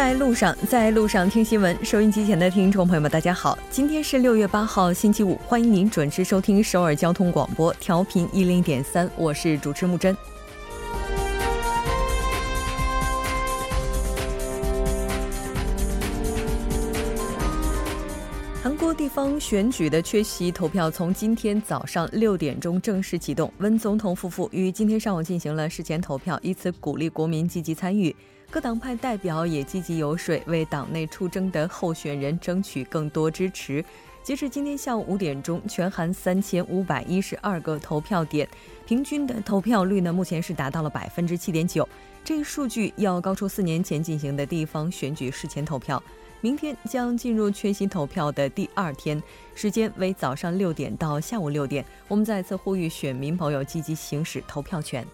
在路上，在路上听新闻。收音机前的听众朋友们，大家好，今天是六月八号，星期五，欢迎您准时收听首尔交通广播，调频一零点三，我是主持木真。韩国地方选举的缺席投票从今天早上六点钟正式启动，温总统夫妇于今天上午进行了事前投票，以此鼓励国民积极参与。各党派代表也积极游说，为党内出征的候选人争取更多支持。截至今天下午五点钟，全韩三千五百一十二个投票点，平均的投票率呢，目前是达到了百分之七点九。这一数据要高出四年前进行的地方选举事前投票。明天将进入缺席投票的第二天，时间为早上六点到下午六点。我们再次呼吁选民朋友积极行使投票权。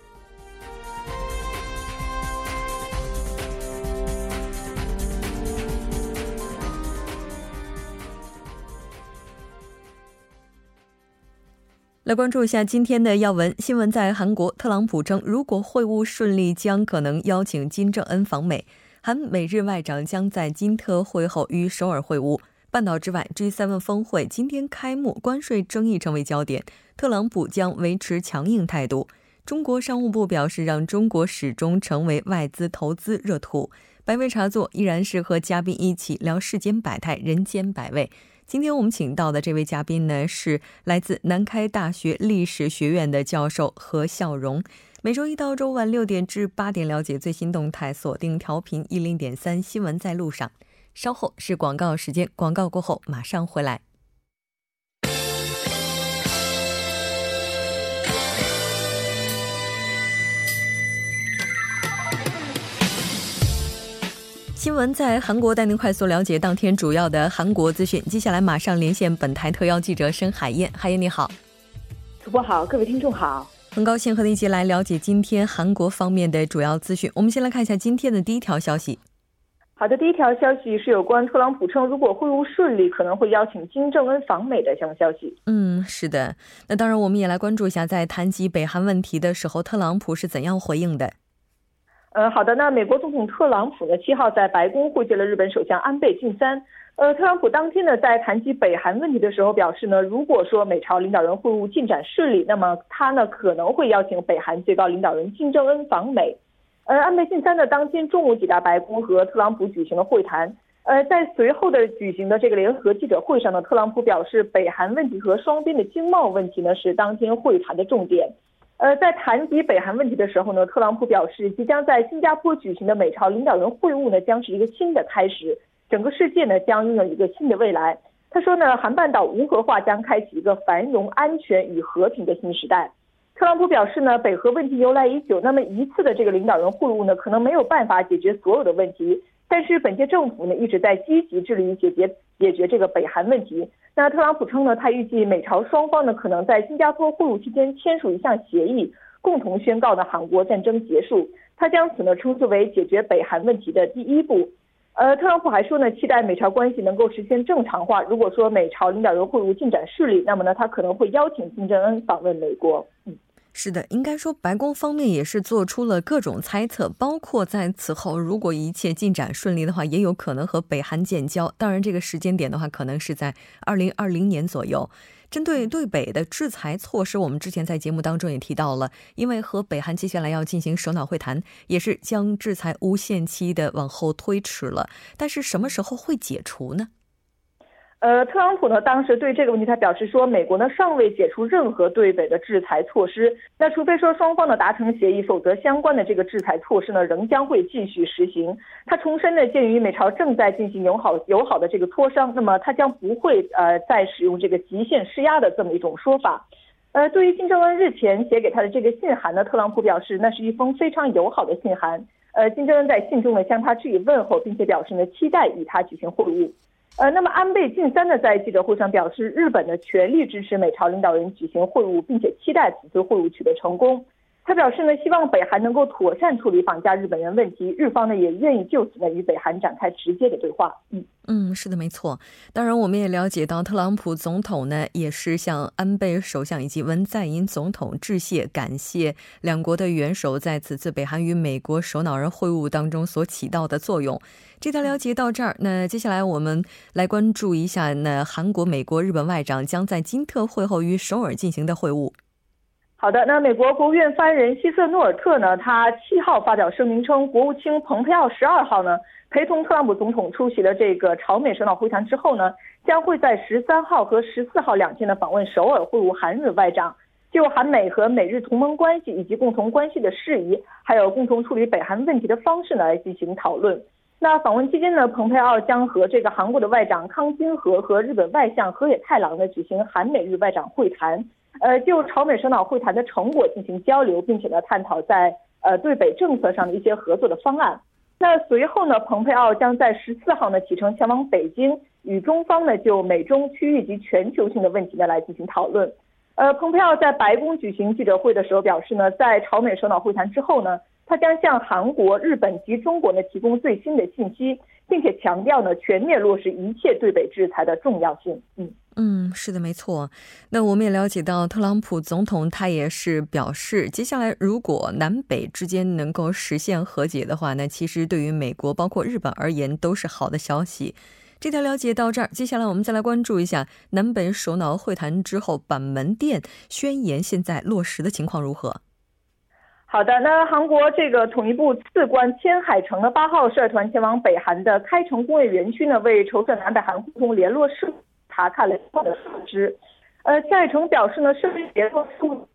来关注一下今天的要闻新闻。在韩国，特朗普称，如果会晤顺利，将可能邀请金正恩访美。韩美日外长将在金特会后与首尔会晤。半岛之外，G7 峰会今天开幕，关税争议成为焦点。特朗普将维持强硬态度。中国商务部表示，让中国始终成为外资投资热土。百味茶座依然是和嘉宾一起聊世间百态，人间百味。今天我们请到的这位嘉宾呢，是来自南开大学历史学院的教授何笑荣。每周一到周五晚六点至八点，了解最新动态，锁定调频一零点三新闻在路上。稍后是广告时间，广告过后马上回来。新闻在韩国带您快速了解当天主要的韩国资讯。接下来马上连线本台特邀记者申海燕。海燕你好，主播好，各位听众好，很高兴和您一起来了解今天韩国方面的主要资讯。我们先来看一下今天的第一条消息。好的，第一条消息是有关特朗普称如果会晤顺利，可能会邀请金正恩访美的相关消息。嗯，是的。那当然，我们也来关注一下，在谈及北韩问题的时候，特朗普是怎样回应的。嗯，好的。那美国总统特朗普呢，七号在白宫会见了日本首相安倍晋三。呃，特朗普当天呢，在谈及北韩问题的时候表示呢，如果说美朝领导人会晤进展顺利，那么他呢可能会邀请北韩最高领导人金正恩访美。而安倍晋三呢，当天中午抵达白宫和特朗普举行了会谈。呃，在随后的举行的这个联合记者会上呢，特朗普表示，北韩问题和双边的经贸问题呢是当天会谈的重点。呃，在谈及北韩问题的时候呢，特朗普表示，即将在新加坡举行的美朝领导人会晤呢，将是一个新的开始，整个世界呢将拥有一个新的未来。他说呢，韩半岛无核化将开启一个繁荣、安全与和平的新时代。特朗普表示呢，北核问题由来已久，那么一次的这个领导人会晤呢，可能没有办法解决所有的问题。但是本届政府呢一直在积极致力于解决解决这个北韩问题。那特朗普称呢，他预计美朝双方呢可能在新加坡会晤期间签署一项协议，共同宣告呢韩国战争结束。他将此呢称之为解决北韩问题的第一步。呃，特朗普还说呢，期待美朝关系能够实现正常化。如果说美朝领导人会晤进展顺利，那么呢他可能会邀请金正恩访问美国。嗯。是的，应该说白宫方面也是做出了各种猜测，包括在此后如果一切进展顺利的话，也有可能和北韩建交。当然，这个时间点的话，可能是在二零二零年左右。针对对北的制裁措施，我们之前在节目当中也提到了，因为和北韩接下来要进行首脑会谈，也是将制裁无限期的往后推迟了。但是什么时候会解除呢？呃，特朗普呢，当时对这个问题，他表示说，美国呢尚未解除任何对北的制裁措施，那除非说双方呢达成协议，否则相关的这个制裁措施呢仍将会继续实行。他重申呢，鉴于美朝正在进行友好友好的这个磋商，那么他将不会呃再使用这个极限施压的这么一种说法。呃，对于金正恩日前写给他的这个信函呢，特朗普表示那是一封非常友好的信函。呃，金正恩在信中呢向他致以问候，并且表示呢期待与他举行会晤。呃，那么安倍晋三呢，在记者会上表示，日本呢全力支持美朝领导人举行会晤，并且期待此次会晤取得成功。他表示呢，希望北韩能够妥善处理绑架日本人问题，日方呢也愿意就此呢与北韩展开直接的对话。嗯嗯，是的，没错。当然，我们也了解到，特朗普总统呢也是向安倍首相以及文在寅总统致谢，感谢两国的元首在此次北韩与美国首脑人会晤当中所起到的作用。这条了解到这儿，那接下来我们来关注一下，那韩国、美国、日本外长将在金特会后于首尔进行的会晤。好的，那美国国务院发言人希瑟诺尔特呢？他七号发表声明称，国务卿蓬佩奥十二号呢陪同特朗普总统出席了这个朝美首脑会谈之后呢，将会在十三号和十四号两天呢访问首尔会晤韩日外长，就韩美和美日同盟关系以及共同关系的事宜，还有共同处理北韩问题的方式呢来进行讨论。那访问期间呢，蓬佩奥将和这个韩国的外长康金和和日本外相河野太郎呢举行韩美日外长会谈。呃，就朝美首脑会谈的成果进行交流，并且呢，探讨在呃对北政策上的一些合作的方案。那随后呢，蓬佩奥将在十四号呢启程前往北京，与中方呢就美中区域及全球性的问题呢来进行讨论。呃，蓬佩奥在白宫举行记者会的时候表示呢，在朝美首脑会谈之后呢，他将向韩国、日本及中国呢提供最新的信息，并且强调呢全面落实一切对北制裁的重要性。嗯。嗯，是的，没错。那我们也了解到，特朗普总统他也是表示，接下来如果南北之间能够实现和解的话，那其实对于美国包括日本而言都是好的消息。这条了解到这儿，接下来我们再来关注一下南北首脑会谈之后板门店宣言现在落实的情况如何？好的，那韩国这个统一部次官千海成呢，八号率团前往北韩的开城工业园区呢，为筹设南北韩互通联络事。查看了相关的设施，呃，夏成表示呢，设备联络事务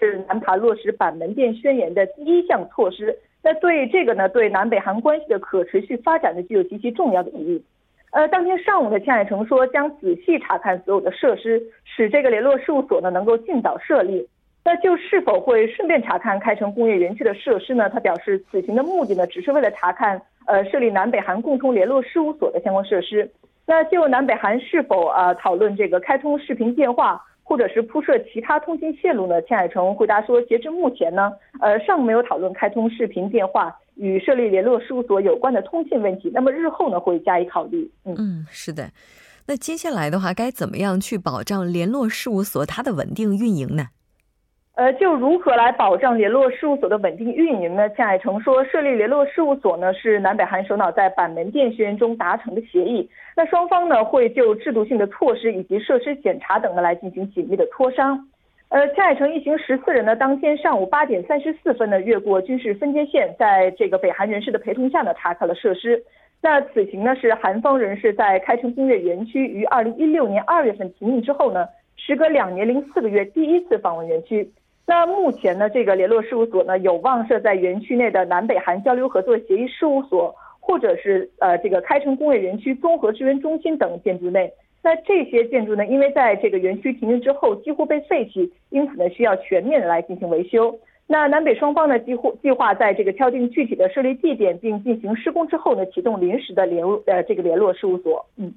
是南韩落实板门店宣言的第一项措施。那对这个呢，对南北韩关系的可持续发展呢，具有极其重要的意义。呃，当天上午呢，夏海成说将仔细查看所有的设施，使这个联络事务所呢能够尽早设立。那就是否会顺便查看开城工业园区的设施呢？他表示，此行的目的呢，只是为了查看呃设立南北韩共同联络事务所的相关设施。那就南北韩是否啊讨论这个开通视频电话，或者是铺设其他通信线路呢？钱海成回答说，截至目前呢，呃尚没有讨论开通视频电话与设立联络事务所有关的通信问题。那么日后呢会加以考虑。嗯嗯，是的。那接下来的话，该怎么样去保障联络事务所它的稳定运营呢？呃，就如何来保障联络事务所的稳定运营呢？夏海成说，设立联络事务所呢是南北韩首脑在板门店宣言中达成的协议。那双方呢会就制度性的措施以及设施检查等呢来进行紧密的磋商。呃，夏海成一行十四人呢，当天上午八点三十四分呢越过军事分界线，在这个北韩人士的陪同下呢查看了设施。那此行呢是韩方人士在开城工业园区于二零一六年二月份停运之后呢，时隔两年零四个月第一次访问园区。那目前呢，这个联络事务所呢，有望设在园区内的南北韩交流合作协议事务所，或者是呃这个开城工业园区综合支援中心等建筑内。那这些建筑呢，因为在这个园区停运之后几乎被废弃，因此呢需要全面的来进行维修。那南北双方呢，几乎计划在这个敲定具体的设立地点，并进行施工之后呢，启动临时的联呃这个联络事务所。嗯，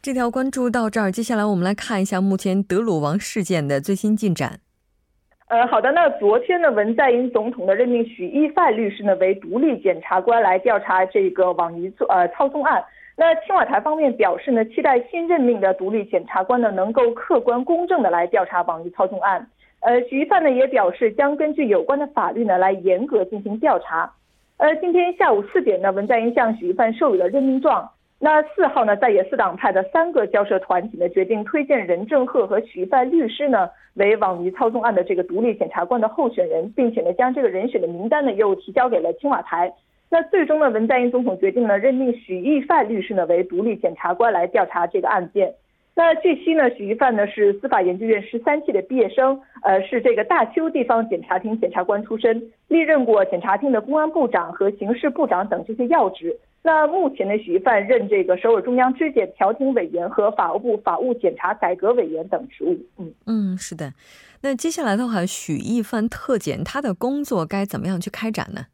这条关注到这儿，接下来我们来看一下目前德鲁王事件的最新进展。呃，好的。那昨天呢，文在寅总统呢任命许一范律师呢为独立检察官来调查这个网易呃操纵案。那青瓦台方面表示呢，期待新任命的独立检察官呢能够客观公正的来调查网易操纵案。呃，许一范呢也表示将根据有关的法律呢来严格进行调查。呃，今天下午四点呢，文在寅向许一范授予了任命状。那四号呢，在野四党派的三个交涉团体呢，决定推荐任正赫和许范律师呢为网迷操纵案的这个独立检察官的候选人，并且呢，将这个人选的名单呢又提交给了青瓦台。那最终呢，文在寅总统决定呢，任命许义范律师呢为独立检察官来调查这个案件。那据悉呢，许一范呢是司法研究院十三期的毕业生，呃，是这个大邱地方检察厅检察官出身，历任过检察厅的公安部长和刑事部长等这些要职。那目前呢，许一范任这个首尔中央支检调停委员和法务部法务检察改革委员等职务。嗯嗯，是的。那接下来的话，许一范特检他的工作该怎么样去开展呢？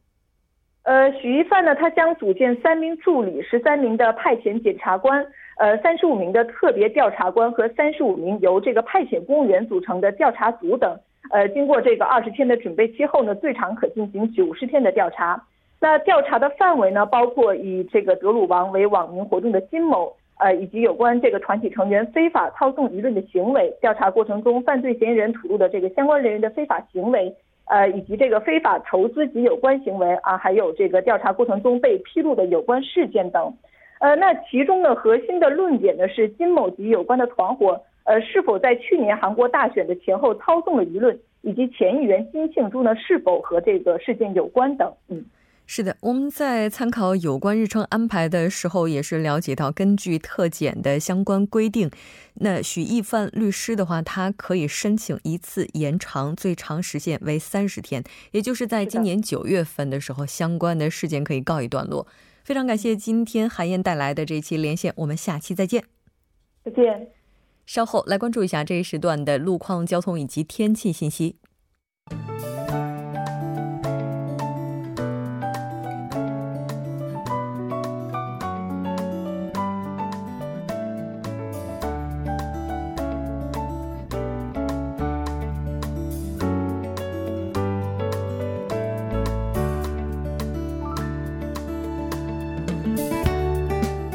呃，许一范呢，他将组建三名助理、十三名的派遣检察官。呃，三十五名的特别调查官和三十五名由这个派遣公务员组成的调查组等，呃，经过这个二十天的准备期后呢，最长可进行九十天的调查。那调查的范围呢，包括以这个德鲁王为网民活动的金某，呃，以及有关这个团体成员非法操纵舆论的行为。调查过程中，犯罪嫌疑人吐露的这个相关人员的非法行为，呃，以及这个非法筹资及有关行为啊，还有这个调查过程中被披露的有关事件等。呃，那其中的核心的论点呢，是金某及有关的团伙，呃，是否在去年韩国大选的前后操纵了舆论，以及前议员金庆洙呢，是否和这个事件有关等。嗯。是的，我们在参考有关日程安排的时候，也是了解到，根据特检的相关规定，那许义范律师的话，他可以申请一次延长，最长时限为三十天，也就是在今年九月份的时候，相关的事件可以告一段落。非常感谢今天韩燕带来的这期连线，我们下期再见。再见。稍后来关注一下这一时段的路况、交通以及天气信息。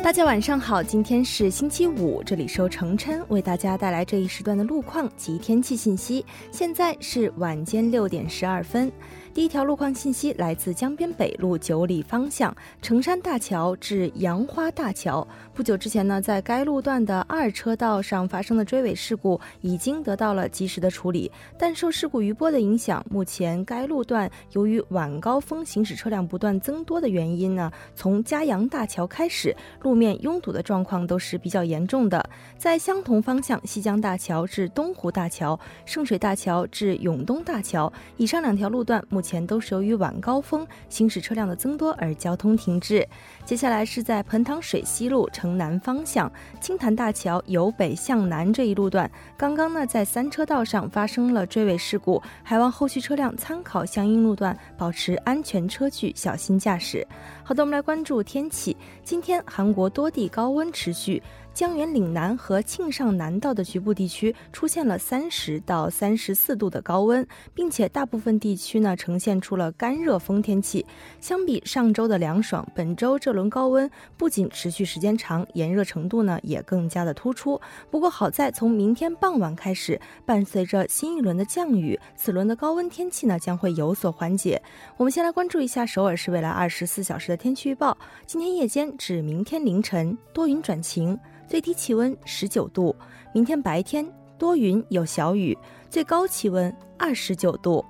大家晚上好，今天是星期五，这里是程琛为大家带来这一时段的路况及天气信息。现在是晚间六点十二分。第一条路况信息来自江边北路九里方向成山大桥至杨花大桥。不久之前呢，在该路段的二车道上发生的追尾事故已经得到了及时的处理，但受事故余波的影响，目前该路段由于晚高峰行驶车辆不断增多的原因呢，从嘉阳大桥开始，路面拥堵的状况都是比较严重的。在相同方向，西江大桥至东湖大桥、圣水大桥至永东大桥以上两条路段。目前都是由于晚高峰行驶车辆的增多而交通停滞。接下来是在彭塘水西路城南方向青潭大桥由北向南这一路段，刚刚呢在三车道上发生了追尾事故，还望后续车辆参考相应路段，保持安全车距，小心驾驶。好的，我们来关注天气。今天韩国多地高温持续。江原岭南和庆尚南道的局部地区出现了三十到三十四度的高温，并且大部分地区呢呈现出了干热风天气。相比上周的凉爽，本周这轮高温不仅持续时间长，炎热程度呢也更加的突出。不过好在从明天傍晚开始，伴随着新一轮的降雨，此轮的高温天气呢将会有所缓解。我们先来关注一下首尔市未来二十四小时的天气预报：今天夜间至明天凌晨多云转晴。最低气温十九度，明天白天多云有小雨，最高气温二十九度。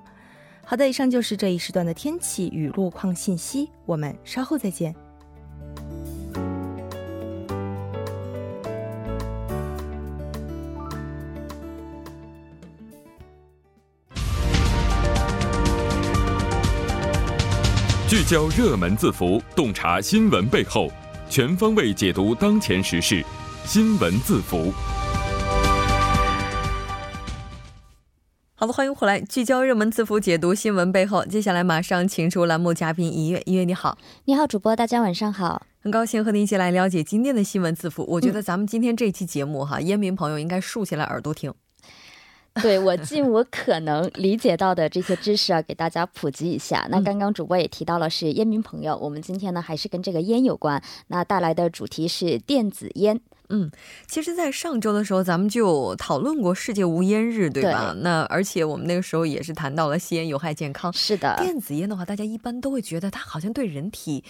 好的，以上就是这一时段的天气与路况信息，我们稍后再见。聚焦热门字符，洞察新闻背后，全方位解读当前时事。新闻字符，好的，欢迎回来，聚焦热门字符，解读新闻背后。接下来马上请出栏目嘉宾一月，一月你好，你好，主播，大家晚上好，很高兴和您一起来了解今天的新闻字符。我觉得咱们今天这期节目哈，烟民朋友应该竖起来耳朵听。对我尽我可能理解到的这些知识啊，给大家普及一下。那刚刚主播也提到了是烟民朋友，我们今天呢还是跟这个烟有关，那带来的主题是电子烟。嗯，其实，在上周的时候，咱们就讨论过世界无烟日，对吧？那而且我们那个时候也是谈到了吸烟有害健康。是的，电子烟的话，大家一般都会觉得它好像对人体，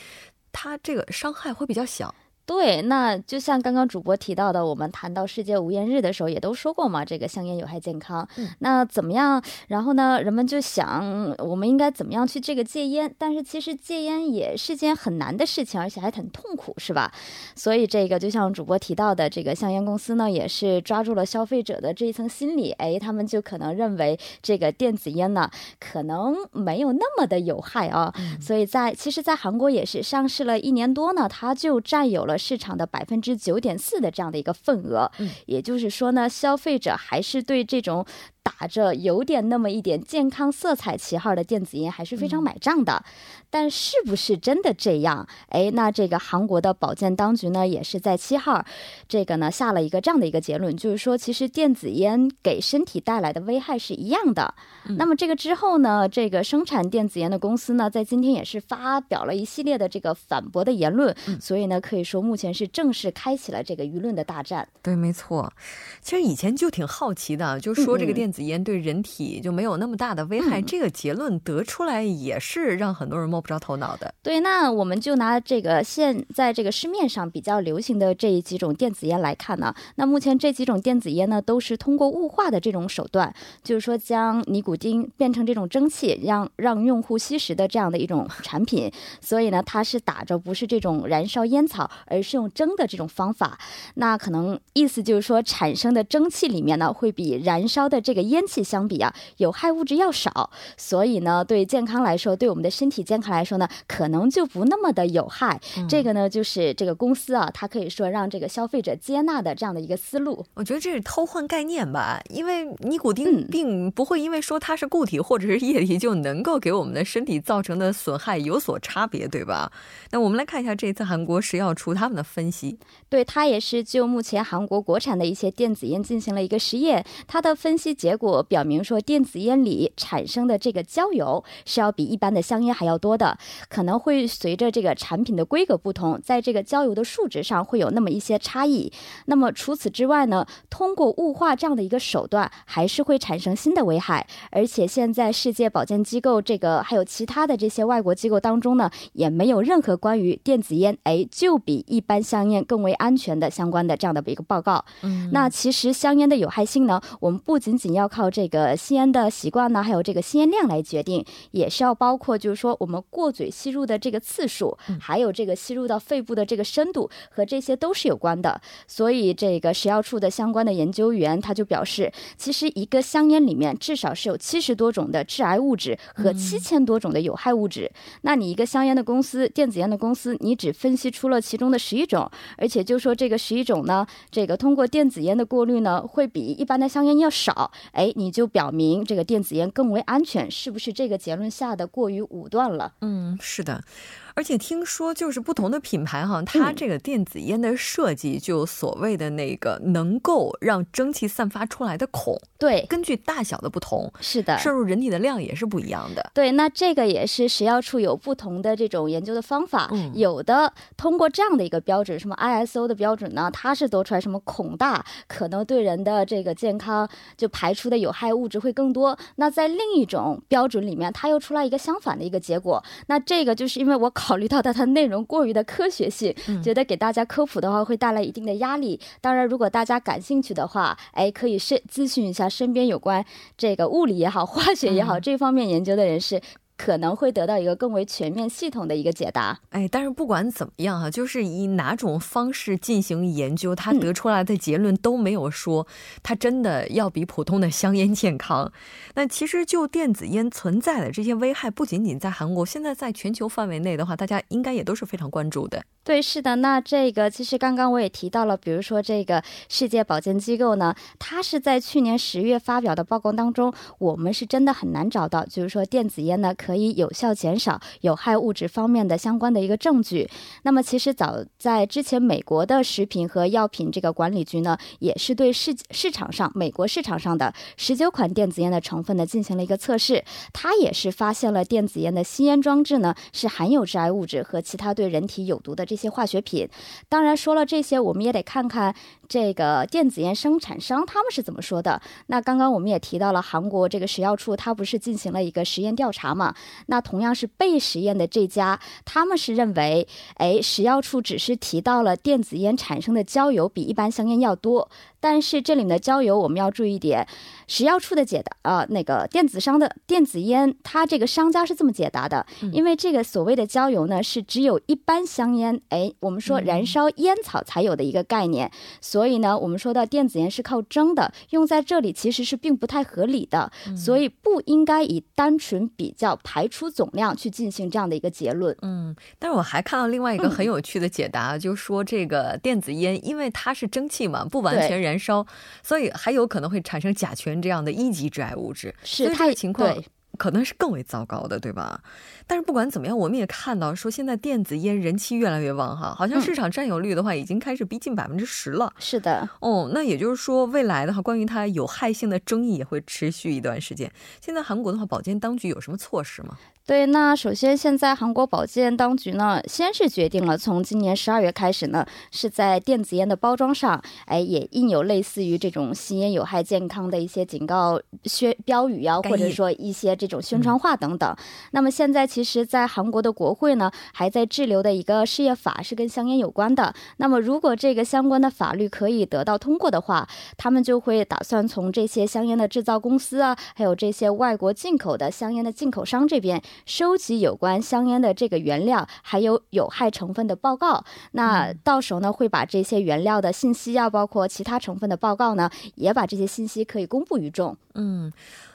它这个伤害会比较小。对，那就像刚刚主播提到的，我们谈到世界无烟日的时候，也都说过嘛，这个香烟有害健康。那怎么样？然后呢，人们就想，我们应该怎么样去这个戒烟？但是其实戒烟也是件很难的事情，而且还很痛苦，是吧？所以这个就像主播提到的，这个香烟公司呢，也是抓住了消费者的这一层心理，哎，他们就可能认为这个电子烟呢，可能没有那么的有害啊。所以在其实，在韩国也是上市了一年多呢，它就占有了。市场的百分之九点四的这样的一个份额，也就是说呢，消费者还是对这种打着有点那么一点健康色彩旗号的电子烟还是非常买账的。但是不是真的这样？哎，那这个韩国的保健当局呢，也是在七号，这个呢下了一个这样的一个结论，就是说，其实电子烟给身体带来的危害是一样的。那么这个之后呢，这个生产电子烟的公司呢，在今天也是发表了一系列的这个反驳的言论。所以呢，可以说目前是正式开启了这个舆论的大战。对，没错。其实以前就挺好奇的，就说这个电子烟对人体就没有那么大的危害，这个结论得出来也是让很多人摸。不着头脑的，对，那我们就拿这个现在这个市面上比较流行的这几种电子烟来看呢。那目前这几种电子烟呢，都是通过雾化的这种手段，就是说将尼古丁变成这种蒸汽，让让用户吸食的这样的一种产品。所以呢，它是打着不是这种燃烧烟草，而是用蒸的这种方法。那可能意思就是说，产生的蒸汽里面呢，会比燃烧的这个烟气相比啊，有害物质要少。所以呢，对健康来说，对我们的身体健康。来说呢，可能就不那么的有害。这个呢，就是这个公司啊，它可以说让这个消费者接纳的这样的一个思路。我觉得这是偷换概念吧，因为尼古丁并不会因为说它是固体或者是液体就能够给我们的身体造成的损害有所差别，对吧？那我们来看一下这次韩国食药处他们的分析。对，它也是就目前韩国国产的一些电子烟进行了一个实验，它的分析结果表明说，电子烟里产生的这个焦油是要比一般的香烟还要多。的可能会随着这个产品的规格不同，在这个焦油的数值上会有那么一些差异。那么除此之外呢，通过雾化这样的一个手段，还是会产生新的危害。而且现在世界保健机构这个还有其他的这些外国机构当中呢，也没有任何关于电子烟哎就比一般香烟更为安全的相关的这样的一个报告。嗯，那其实香烟的有害性呢，我们不仅仅要靠这个吸烟的习惯呢，还有这个吸烟量来决定，也是要包括就是说我们。过嘴吸入的这个次数，还有这个吸入到肺部的这个深度，和这些都是有关的。所以，这个食药处的相关的研究员他就表示，其实一个香烟里面至少是有七十多种的致癌物质和七千多种的有害物质。那你一个香烟的公司，电子烟的公司，你只分析出了其中的十一种，而且就说这个十一种呢，这个通过电子烟的过滤呢，会比一般的香烟要少。哎，你就表明这个电子烟更为安全，是不是这个结论下的过于武断了？嗯，是的。而且听说，就是不同的品牌哈，它这个电子烟的设计就所谓的那个能够让蒸汽散发出来的孔，对，根据大小的不同，是的，摄入人体的量也是不一样的。对，那这个也是食药处有不同的这种研究的方法，有的通过这样的一个标准，什么 ISO 的标准呢？它是得出来什么孔大可能对人的这个健康就排出的有害物质会更多。那在另一种标准里面，它又出来一个相反的一个结果。那这个就是因为我。考虑到它的内容过于的科学性，觉得给大家科普的话会带来一定的压力。当然，如果大家感兴趣的话，哎，可以是咨询一下身边有关这个物理也好、化学也好这方面研究的人士。可能会得到一个更为全面、系统的一个解答。哎，但是不管怎么样哈，就是以哪种方式进行研究，它得出来的结论都没有说它真的要比普通的香烟健康。那其实就电子烟存在的这些危害，不仅仅在韩国，现在在全球范围内的话，大家应该也都是非常关注的。对，是的。那这个其实刚刚我也提到了，比如说这个世界保健机构呢，它是在去年十月发表的报告当中，我们是真的很难找到，就是说电子烟呢可可以有效减少有害物质方面的相关的一个证据。那么其实早在之前，美国的食品和药品这个管理局呢，也是对市市场上美国市场上的十九款电子烟的成分呢进行了一个测试，它也是发现了电子烟的吸烟装置呢是含有致癌物质和其他对人体有毒的这些化学品。当然说了这些，我们也得看看这个电子烟生产商他们是怎么说的。那刚刚我们也提到了韩国这个食药处，它不是进行了一个实验调查嘛？那同样是被实验的这家，他们是认为，哎，食药处只是提到了电子烟产生的焦油比一般香烟要多。但是这里面的焦油，我们要注意一点，食药处的解答啊，那个电子商的电子烟，它这个商家是这么解答的，因为这个所谓的焦油呢，是只有一般香烟，哎，我们说燃烧烟草才有的一个概念，所以呢，我们说到电子烟是靠蒸的，用在这里其实是并不太合理的，所以不应该以单纯比较排出总量去进行这样的一个结论。嗯，但是我还看到另外一个很有趣的解答，就是说这个电子烟，因为它是蒸汽嘛，不完全燃。燃烧，所以还有可能会产生甲醛这样的一级致癌物质。是，这个情况可能是更为糟糕的，对吧？但是不管怎么样，我们也看到说，现在电子烟人气越来越旺哈，好像市场占有率的话，已经开始逼近百分之十了。是的，哦，那也就是说，未来的话，关于它有害性的争议也会持续一段时间。现在韩国的话，保健当局有什么措施吗？对，那首先现在韩国保健当局呢，先是决定了从今年十二月开始呢，是在电子烟的包装上，哎，也印有类似于这种吸烟有害健康的一些警告宣标语呀，或者说一些这种宣传画等等。那么现在其实，在韩国的国会呢，还在滞留的一个事业法是跟香烟有关的。那么如果这个相关的法律可以得到通过的话，他们就会打算从这些香烟的制造公司啊，还有这些外国进口的香烟的进口商这边。收集有关香烟的这个原料还有有害成分的报告，那到时候呢会把这些原料的信息啊，包括其他成分的报告呢，也把这些信息可以公布于众。嗯。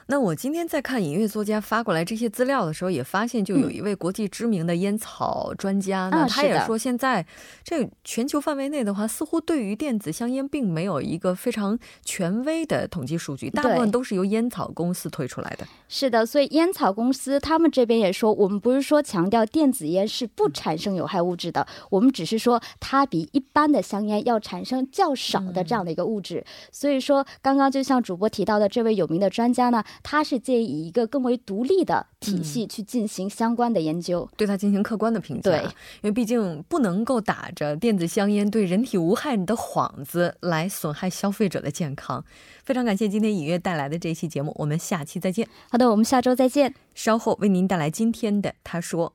那我今天在看音乐作家发过来这些资料的时候，也发现就有一位国际知名的烟草专家，那他也说，现在这全球范围内的话，似乎对于电子香烟并没有一个非常权威的统计数据，大部分都是由烟草公司推出来的。是的，所以烟草公司他们这边也说，我们不是说强调电子烟是不产生有害物质的，我们只是说它比一般的香烟要产生较少的这样的一个物质。所以说，刚刚就像主播提到的这位有名的专家呢。他是建议以一个更为独立的体系去进行相关的研究，对他进行客观的评价。对，因为毕竟不能够打着电子香烟对人体无害的幌子来损害消费者的健康。非常感谢今天尹月带来的这一期节目，我们下期再见。好的，我们下周再见。稍后为您带来今天的他说。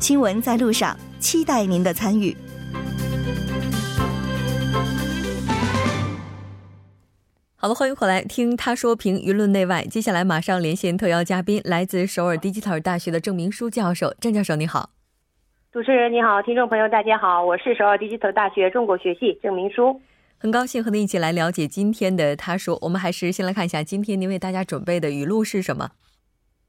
新闻在路上，期待您的参与。好了，欢迎回来听他说评舆论内外。接下来马上连线特邀嘉宾，来自首尔 Digital 大学的郑明书教授。郑教授，你好。主持人你好，听众朋友大家好，我是首尔 Digital 大学中国学系郑明书，很高兴和您一起来了解今天的他说。我们还是先来看一下今天您为大家准备的语录是什么。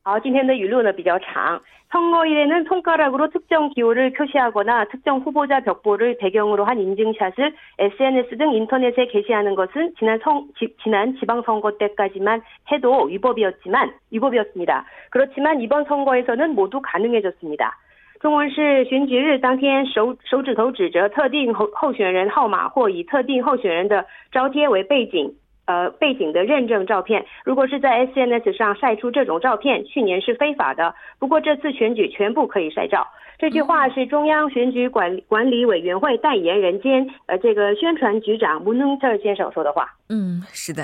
好，今天的语录呢比较长。선거일에는손가락으로특정기호를표시하거나특정후보자벽보를배경으로한인증샷을 SNS 등인터넷에게시하는것은지난성지지난지방선거때까지만해도위법이었지만위법이었습니다그렇지만이번선거에서는모두가능해졌습니다中文是选举日当天，手手指头指着特定候候选人号码或以特定候选人的招贴为背景。 呃，背景的认证照片，如果是在 SNS 上晒出这种照片，去年是非法的。不过这次选举全部可以晒照。这句话是中央选举管管理委员会代言人兼呃这个宣传局长吴努特先生说的话。嗯，是的。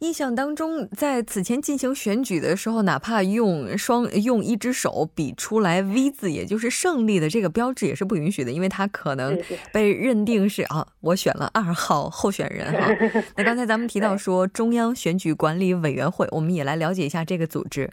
印象当中，在此前进行选举的时候，哪怕用双用一只手比出来 V 字，也就是胜利的这个标志，也是不允许的，因为它可能被认定是啊，我选了二号候选人哈。那刚才咱们提到说中央选举管理委员会，我们也来了解一下这个组织。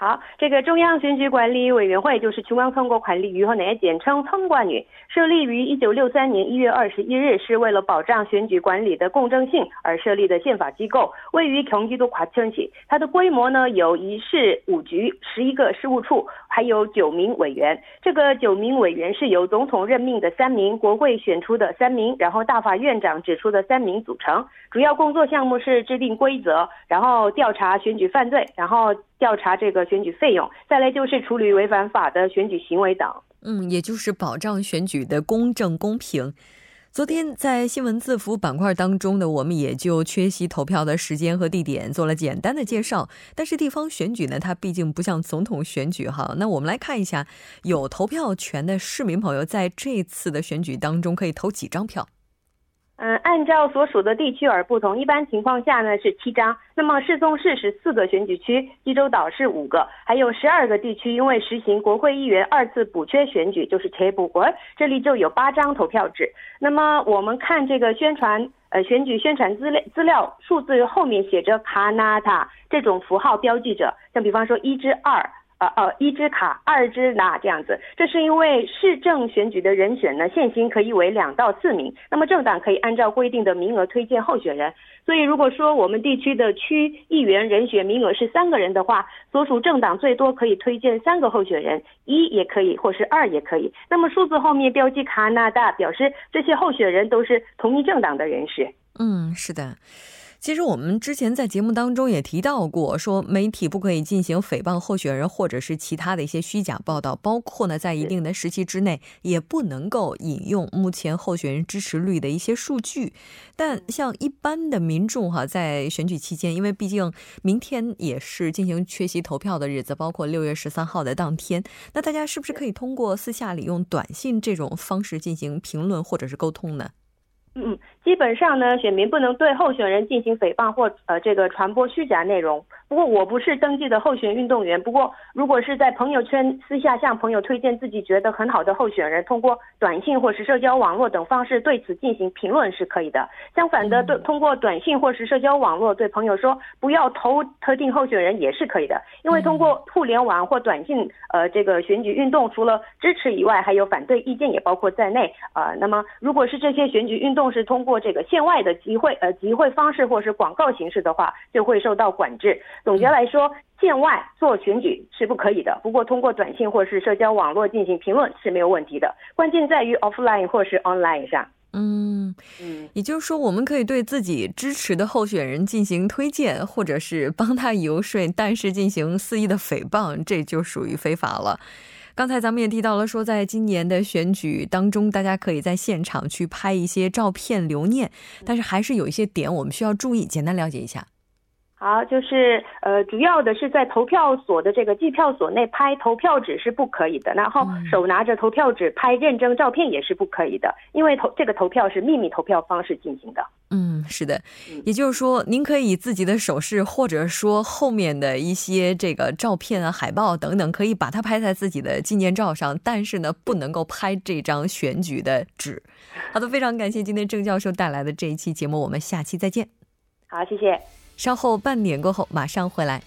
好，这个中央选举管理委员会就是中央선거관리위원회简称선관위设立于一九六三年一月二十一日，是为了保障选举管理的公正性而设立的宪法机构，位于경기도과천 시。 它的规模呢有一市五局、十一个事务处，还有九名委员。这个九名委员是由总统任命的三名，国会选出的三名，然后大法院长指出的三名组成。主要工作项目是制定规则，然后调查选举犯罪，然后 调查这个选举费用，再来就是处理违反法的选举行为等。嗯，也就是保障选举的公正公平。昨天在新闻字符板块当中呢，我们也就缺席投票的时间和地点做了简单的介绍。但是地方选举呢，它毕竟不像总统选举哈。那我们来看一下，有投票权的市民朋友在这次的选举当中可以投几张票。嗯，按照所属的地区而不同，一般情况下呢是七张。那么世宗市是四个选举区，济州岛是五个，还有十二个地区，因为实行国会议员二次补缺选举，就是切补国，这里就有八张投票纸。那么我们看这个宣传，呃，选举宣传资料资料数字后面写着卡纳塔这种符号标记着，像比方说一至二。呃呃，一支卡，二支拿这样子，这是因为市政选举的人选呢，现行可以为两到四名，那么政党可以按照规定的名额推荐候选人。所以如果说我们地区的区议员人选名额是三个人的话，所属政党最多可以推荐三个候选人，一也可以，或是二也可以。那么数字后面标记卡纳大，表示这些候选人都是同一政党的人士。嗯，是的。其实我们之前在节目当中也提到过，说媒体不可以进行诽谤候选人或者是其他的一些虚假报道，包括呢在一定的时期之内也不能够引用目前候选人支持率的一些数据。但像一般的民众哈，在选举期间，因为毕竟明天也是进行缺席投票的日子，包括六月十三号的当天，那大家是不是可以通过私下里用短信这种方式进行评论或者是沟通呢？嗯。基本上呢，选民不能对候选人进行诽谤或呃这个传播虚假内容。不过我不是登记的候选运动员。不过如果是在朋友圈私下向朋友推荐自己觉得很好的候选人，通过短信或是社交网络等方式对此进行评论是可以的。相反的，对通过短信或是社交网络对朋友说不要投特定候选人也是可以的。因为通过互联网或短信呃这个选举运动，除了支持以外，还有反对意见也包括在内。呃，那么如果是这些选举运动是通过这个线外的集会，呃，集会方式或是广告形式的话，就会受到管制。总结来说，线外做选举是不可以的，不过通过短信或是社交网络进行评论是没有问题的。关键在于 offline 或是 online 上。嗯嗯，也就是说，我们可以对自己支持的候选人进行推荐，或者是帮他游说，但是进行肆意的诽谤，这就属于非法了。刚才咱们也提到了，说在今年的选举当中，大家可以在现场去拍一些照片留念，但是还是有一些点我们需要注意，简单了解一下。好，就是呃，主要的是在投票所的这个计票所内拍投票纸是不可以的，然后手拿着投票纸拍认证照片也是不可以的，因为投这个投票是秘密投票方式进行的。嗯，是的，也就是说，您可以自己的手势，或者说后面的一些这个照片啊、海报等等，可以把它拍在自己的纪念照上，但是呢，不能够拍这张选举的纸。好的，非常感谢今天郑教授带来的这一期节目，我们下期再见。好，谢谢。稍后半点过后，马上回来。